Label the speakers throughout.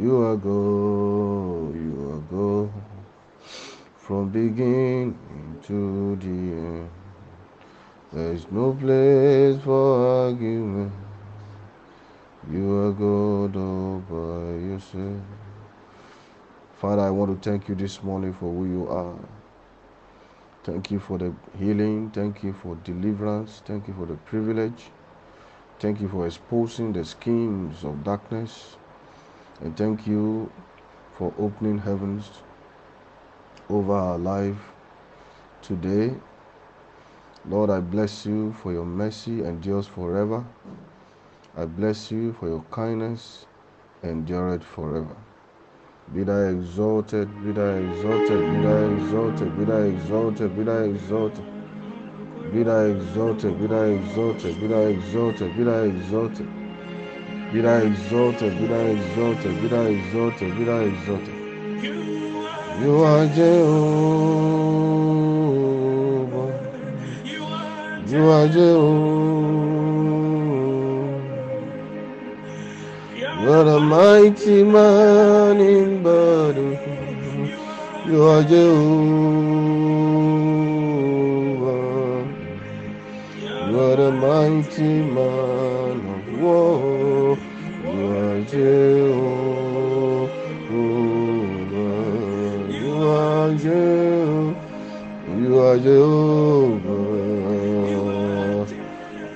Speaker 1: you are God, you are God from beginning to the end. There is no place for argument. You are God all by yourself. Father, I want to thank you this morning for who you are. Thank you for the healing. Thank you for deliverance. Thank you for the privilege. Thank you for exposing the schemes of darkness. And thank you for opening heavens over our life today. Lord, I bless you for your mercy endures forever. I bless you for your kindness endureth forever. Be thou exalted, be thou exalted, be thou exalted, be thou exalted, be thou exalted. Be thou exalted, be thou exalted, be thou exalted, be thou exalted. Be thou exalted, be thou exalted, be thou exalted, be thou exalted. You are Jehovah. You are Jehovah. You are a mighty man in battle. You are Jehovah. You are a mighty man of war. You are Jehovah. You are Jehovah. You are Jehovah.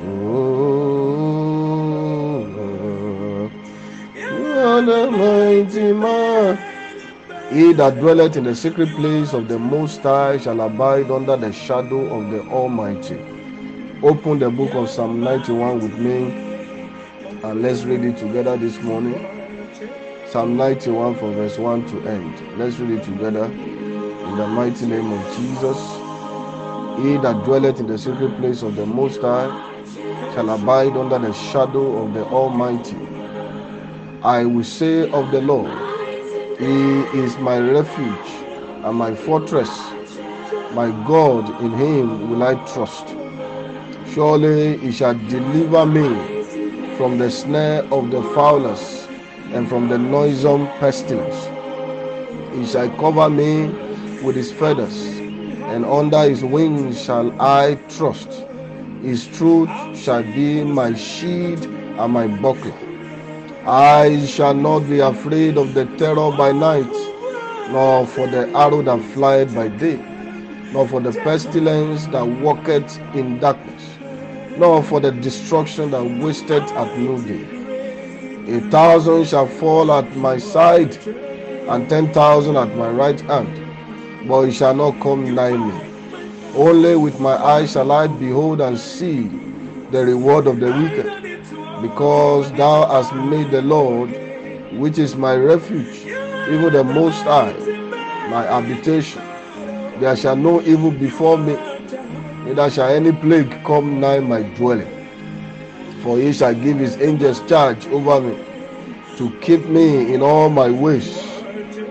Speaker 1: Oh, you are oh, oh, mighty man. He that dwelleth in the secret place of the Most High shall abide under the shadow of the Almighty. Open the book of Psalm 91 with me and let's read it together this morning. Psalm 91 from verse 1 to end. Let's read it together in the mighty name of Jesus. He that dwelleth in the secret place of the Most High shall abide under the shadow of the Almighty. I will say of the Lord, He is my refuge and my fortress. My God, in Him will I trust. Surely He shall deliver me from the snare of the fowlers and from the noisome pestilence. He shall cover me with His feathers, and under His wings shall I trust. His truth shall be my shield and my buckler. I shall not be afraid of the terror by night, nor for the arrow that flieth by day, nor for the pestilence that walketh in darkness, nor for the destruction that wasted at noonday. A thousand shall fall at my side, and ten thousand at my right hand, but it shall not come nigh me. Only with my eyes shall I behold and see the reward of the wicked because thou hast made the Lord, which is my refuge, even the Most High, my habitation. There shall no evil befall me, neither shall any plague come nigh my dwelling. For he shall give his angels charge over me, to keep me in all my ways.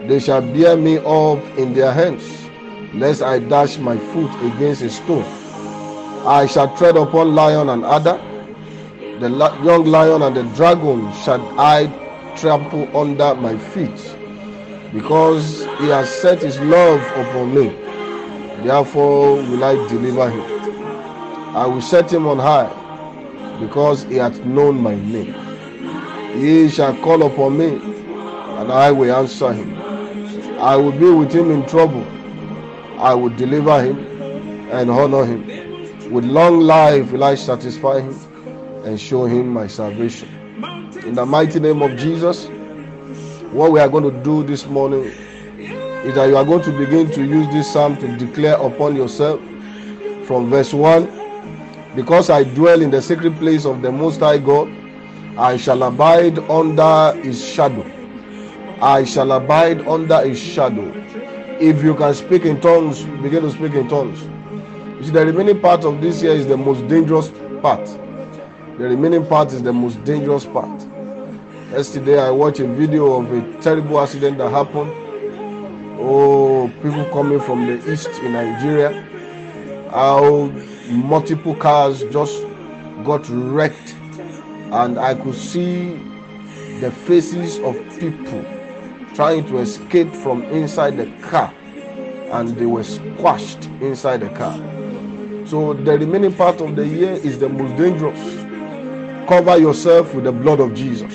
Speaker 1: They shall bear me up in their hands, lest I dash my foot against a stone. I shall tread upon lion and adder the young lion and the dragon shall I trample under my feet, because he has set his love upon me. Therefore will I deliver him. I will set him on high, because he hath known my name. He shall call upon me, and I will answer him. I will be with him in trouble. I will deliver him and honor him. With long life will I satisfy him and show him my salvation. In the mighty name of Jesus, what we are going to do this morning is that you are going to begin to use this psalm to declare upon yourself from verse 1 Because I dwell in the secret place of the Most High God, I shall abide under his shadow. I shall abide under his shadow. If you can speak in tongues, begin to speak in tongues. You see, the remaining part of this year is the most dangerous part. The remaining part is the most dangerous part. Yesterday, I watched a video of a terrible accident that happened. Oh, people coming from the east in Nigeria. How multiple cars just got wrecked, and I could see the faces of people trying to escape from inside the car, and they were squashed inside the car. So, the remaining part of the year is the most dangerous. Cover yourself with the blood of Jesus.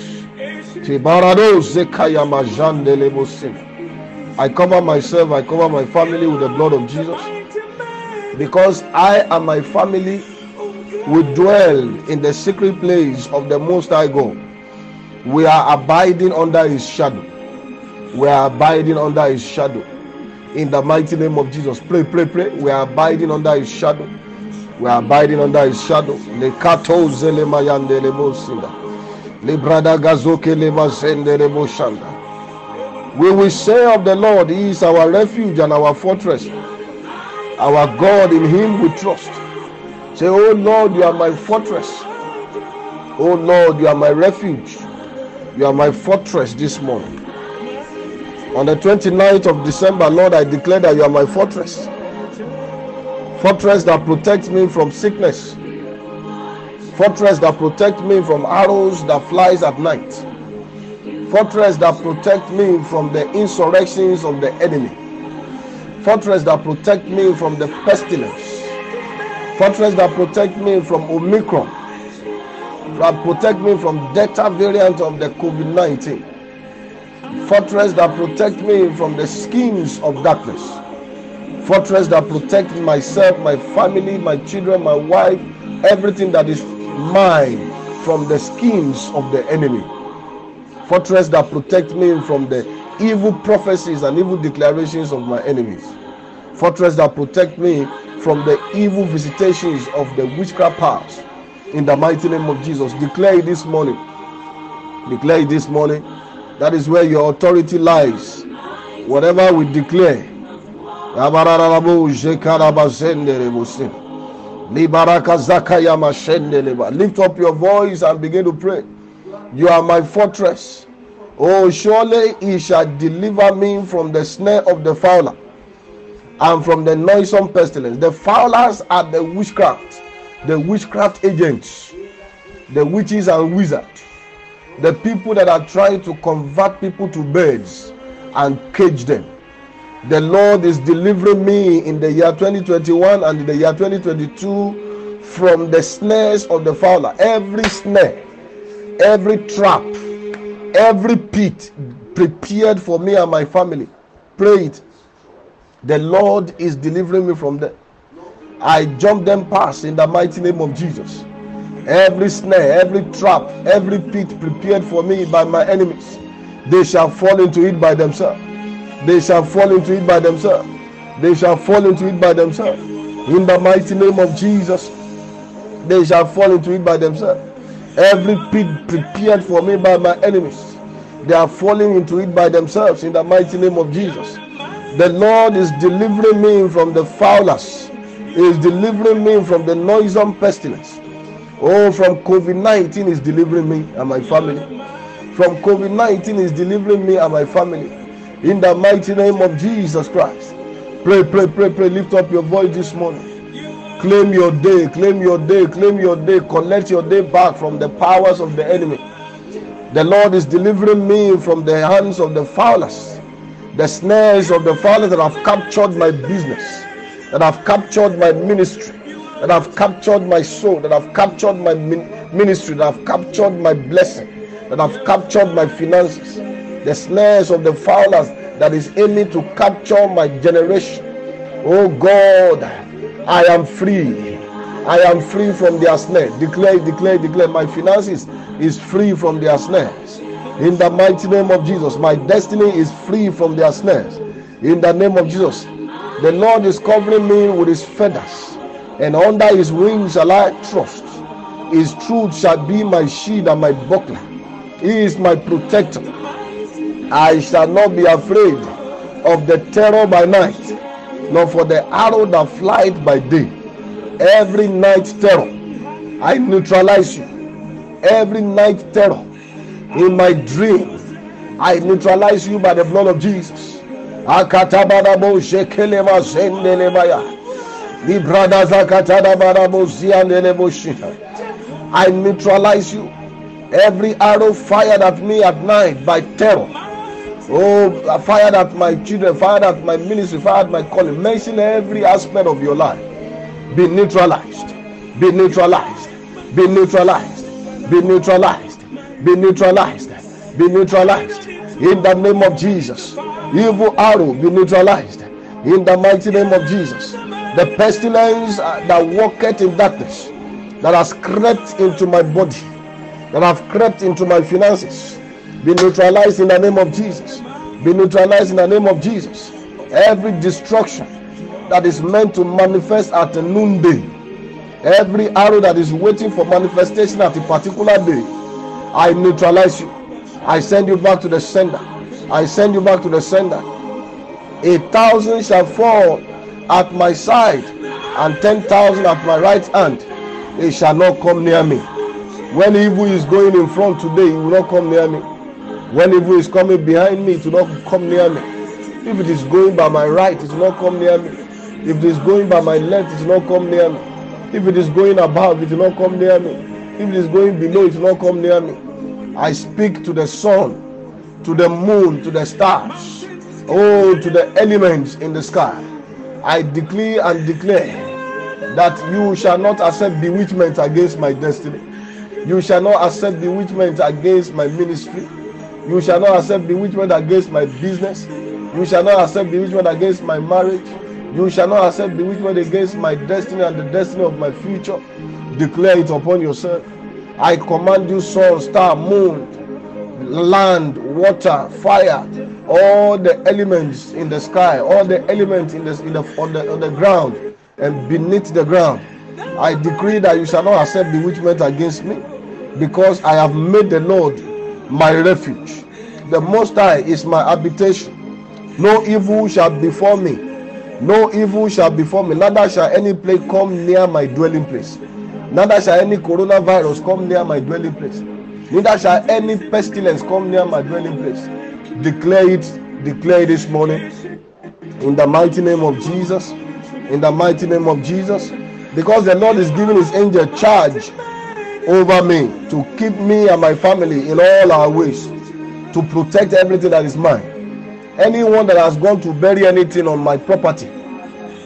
Speaker 1: I cover myself, I cover my family with the blood of Jesus because I and my family will dwell in the secret place of the Most High God. We are abiding under His shadow. We are abiding under His shadow. In the mighty name of Jesus, pray, pray, pray. We are abiding under His shadow. We are abiding under His shadow. Le brada gazoke le le. We will say of the Lord, He is our refuge and our fortress. Our God, in Him we trust. Say, Oh Lord, you are my fortress. Oh Lord, you are my refuge. You are my fortress this morning. On the 29th of December, Lord, I declare that you are my fortress. Fortress that protects me from sickness. Fortress that protects me from arrows that flies at night. Fortress that protect me from the insurrections of the enemy. Fortress that protect me from the pestilence. Fortress that protect me from Omicron. That protect me from Delta variant of the COVID-19. Fortress that protect me from the schemes of darkness. Fortress that protect myself, my family, my children, my wife, everything that is mine from the schemes of the enemy. Fortress that protect me from the evil prophecies and evil declarations of my enemies. Fortress that protect me from the evil visitations of the witchcraft powers. In the mighty name of Jesus, declare this morning. Declare this morning. That is where your authority lies. Whatever we declare. Lift up your voice and begin to pray. You are my fortress. Oh, surely he shall deliver me from the snare of the fowler and from the noisome pestilence. The fowlers are the witchcraft, the witchcraft agents, the witches and wizards, the people that are trying to convert people to birds and cage them. The Lord is delivering me in the year 2021 and in the year 2022 from the snares of the fowler. Every snare, every trap, every pit prepared for me and my family. Pray it. The Lord is delivering me from them. I jump them past in the mighty name of Jesus. Every snare, every trap, every pit prepared for me by my enemies, they shall fall into it by themselves. They shall fall into it by themselves. They shall fall into it by themselves. In the mighty name of Jesus, they shall fall into it by themselves. Every pit prepared for me by my enemies, they are falling into it by themselves in the mighty name of Jesus. The Lord is delivering me from the fowlers. He is delivering me from the noisome pestilence. Oh, from COVID 19 is delivering me and my family. From COVID 19 is delivering me and my family. In the mighty name of Jesus Christ. Pray, pray, pray, pray. Lift up your voice this morning. Claim your day, claim your day, claim your day. Collect your day back from the powers of the enemy. The Lord is delivering me from the hands of the fowlers, the snares of the fowlers that have captured my business, that have captured my ministry, that have captured my soul, that have captured my ministry, that have captured my blessing, that have captured my finances the snares of the fowlers that is aiming to capture my generation. Oh God, I am free. I am free from their snare. Declare, declare, declare. My finances is free from their snares. In the mighty name of Jesus, my destiny is free from their snares. In the name of Jesus, the Lord is covering me with his feathers, and under his wings shall I trust. His truth shall be my shield and my buckler. He is my protector. I shall not be afraid of the terror by night, nor for the arrow that flieth by day. Every night terror, I neutralize you. Every night terror in my dream, I neutralize you by the blood of Jesus. I neutralize you. Every arrow fired at me at night by terror. Oh, fired at my children, fired at my ministry, fired at my calling. Mention every aspect of your life. Be neutralized. Be neutralized. Be neutralized. Be neutralized. Be neutralized. Be neutralized. In the name of Jesus. Evil arrow be neutralized. In the mighty name of Jesus. The pestilence uh, that walketh in darkness, that has crept into my body, that have crept into my finances, be neutralized in the name of Jesus. Be neutralized in the name of Jesus. Every destruction that is meant to manifest at noonday, every arrow that is waiting for manifestation at a particular day, I neutralize you. I send you back to the sender. I send you back to the sender. A thousand shall fall at my side, and ten thousand at my right hand. It shall not come near me. When evil is going in front today, it will not come near me. When evil is coming behind me, it not come near me. If it is going by my right, it will not come near me. If it is going by my left, it will not come near me. If it is going above, it will not come near me. If it is going below, it will not come near me. I speak to the sun, to the moon, to the stars, oh, to the elements in the sky. I declare and declare that you shall not accept bewitchment against my destiny. You shall not accept bewitchment against my ministry. You shall not accept bewitchment against my business. You shall not accept bewitchment against my marriage. You shall not accept bewitchment against my destiny and the destiny of my future. Declare it upon yourself. I command you, sun, star, moon, land, water, fire, all the elements in the sky, all the elements in the, in the, on, the, on the ground and beneath the ground. I decree that you shall not accept bewitchment against me because I have made the Lord my refuge. The Most High is my habitation. No evil shall befall me. No evil shall befall me. Neither shall any plague come near my dwelling place. Neither shall any coronavirus come near my dwelling place. Neither shall any pestilence come near my dwelling place. Declare it, declare it this morning. In the mighty name of Jesus. In the mighty name of Jesus. Because the Lord is giving his angel charge over me to keep me and my family in all our ways, to protect everything that is mine. Anyone that has gone to bury anything on my property,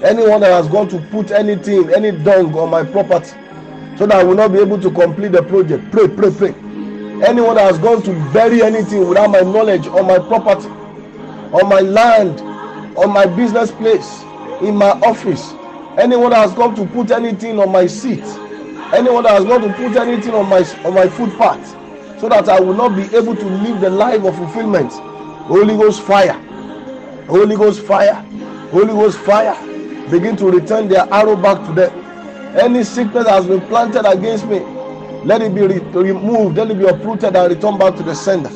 Speaker 1: anyone that has gone to put anything, any dung on my property, so that I will not be able to complete the project. Pray, pray, pray. Anyone that has gone to bury anything without my knowledge on my property, on my land, on my business place, in my office, anyone that has gone to put anything on my seat, anyone that has gone to put anything on my on my footpath, so that I will not be able to live the life of fulfillment. Holy Ghost fire, Holy Ghost fire, Holy Ghost fire. Begin to return their arrow back to them. Any sickness that has been planted against me, let it be re- removed, let it be uprooted and returned back to the sender.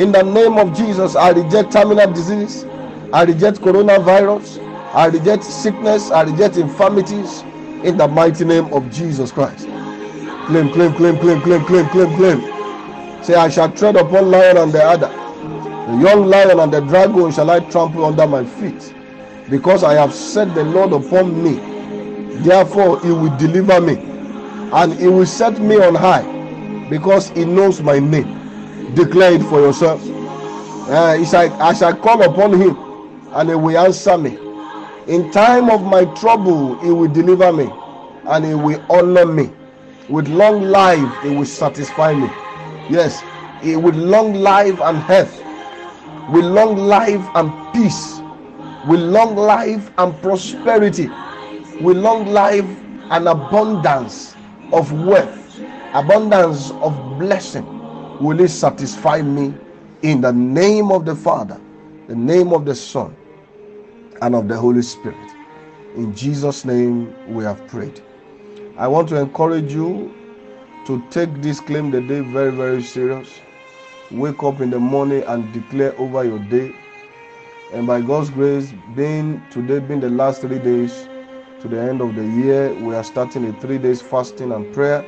Speaker 1: In the name of Jesus, I reject terminal disease, I reject coronavirus, I reject sickness, I reject infirmities in the mighty name of Jesus Christ. Claim, claim, claim, claim, claim, claim, claim, claim. Say, I shall tread upon lion and the adder. The young lion and the dragon shall I trample under my feet, because I have set the Lord upon me. Therefore, he will deliver me, and he will set me on high, because he knows my name. Declare it for yourself. Uh, he shall, I shall call upon him, and he will answer me. In time of my trouble, he will deliver me, and he will honor me. With long life, he will satisfy me. Yes, he, with long life and health, with long life and peace, with long life and prosperity, with long life and abundance of wealth, abundance of blessing, will he satisfy me in the name of the Father, the name of the Son, and of the Holy Spirit. In Jesus' name we have prayed. I want to encourage you to take this claim the day very, very serious. wake up in the morning and declare over your day. And by God's grace, being today being the last three days to the end of the year, we are starting a three days fasting and prayer,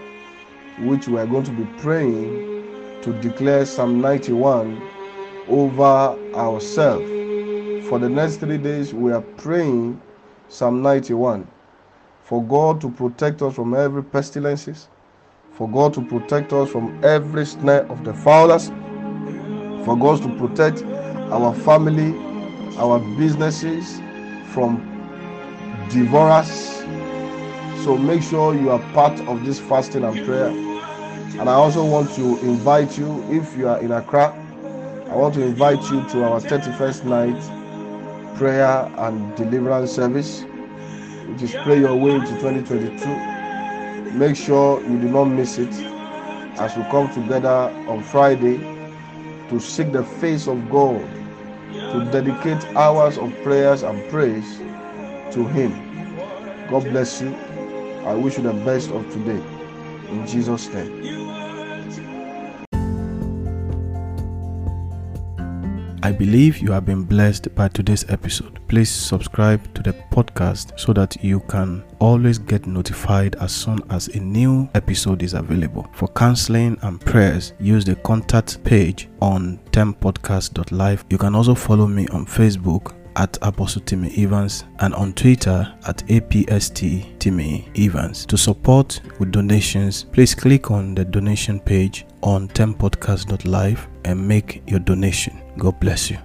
Speaker 1: which we are going to be praying to declare Psalm 91 over ourselves. For the next three days, we are praying Psalm 91 for God to protect us from every pestilences, for God to protect us from every snare of the fowlers, for God to protect our family, our businesses from devourers. So make sure you are part of this fasting and prayer. And I also want to invite you, if you are in Accra, I want to invite you to our 31st night prayer and deliverance service, which is Pray Your Way to 2022. Make sure you do not miss it as we come together on Friday to seek the face of God, to dedicate hours of prayers and praise to Him. God bless you. I wish you the best of today. In Jesus' name.
Speaker 2: I believe you have been blessed by today's episode. Please subscribe to the podcast so that you can always get notified as soon as a new episode is available. For counseling and prayers, use the contact page on tempodcast.live. You can also follow me on Facebook at Apostle Timmy Evans and on Twitter at APST Timmy Evans. To support with donations, please click on the donation page on tempodcast.live and make your donation. God bless you.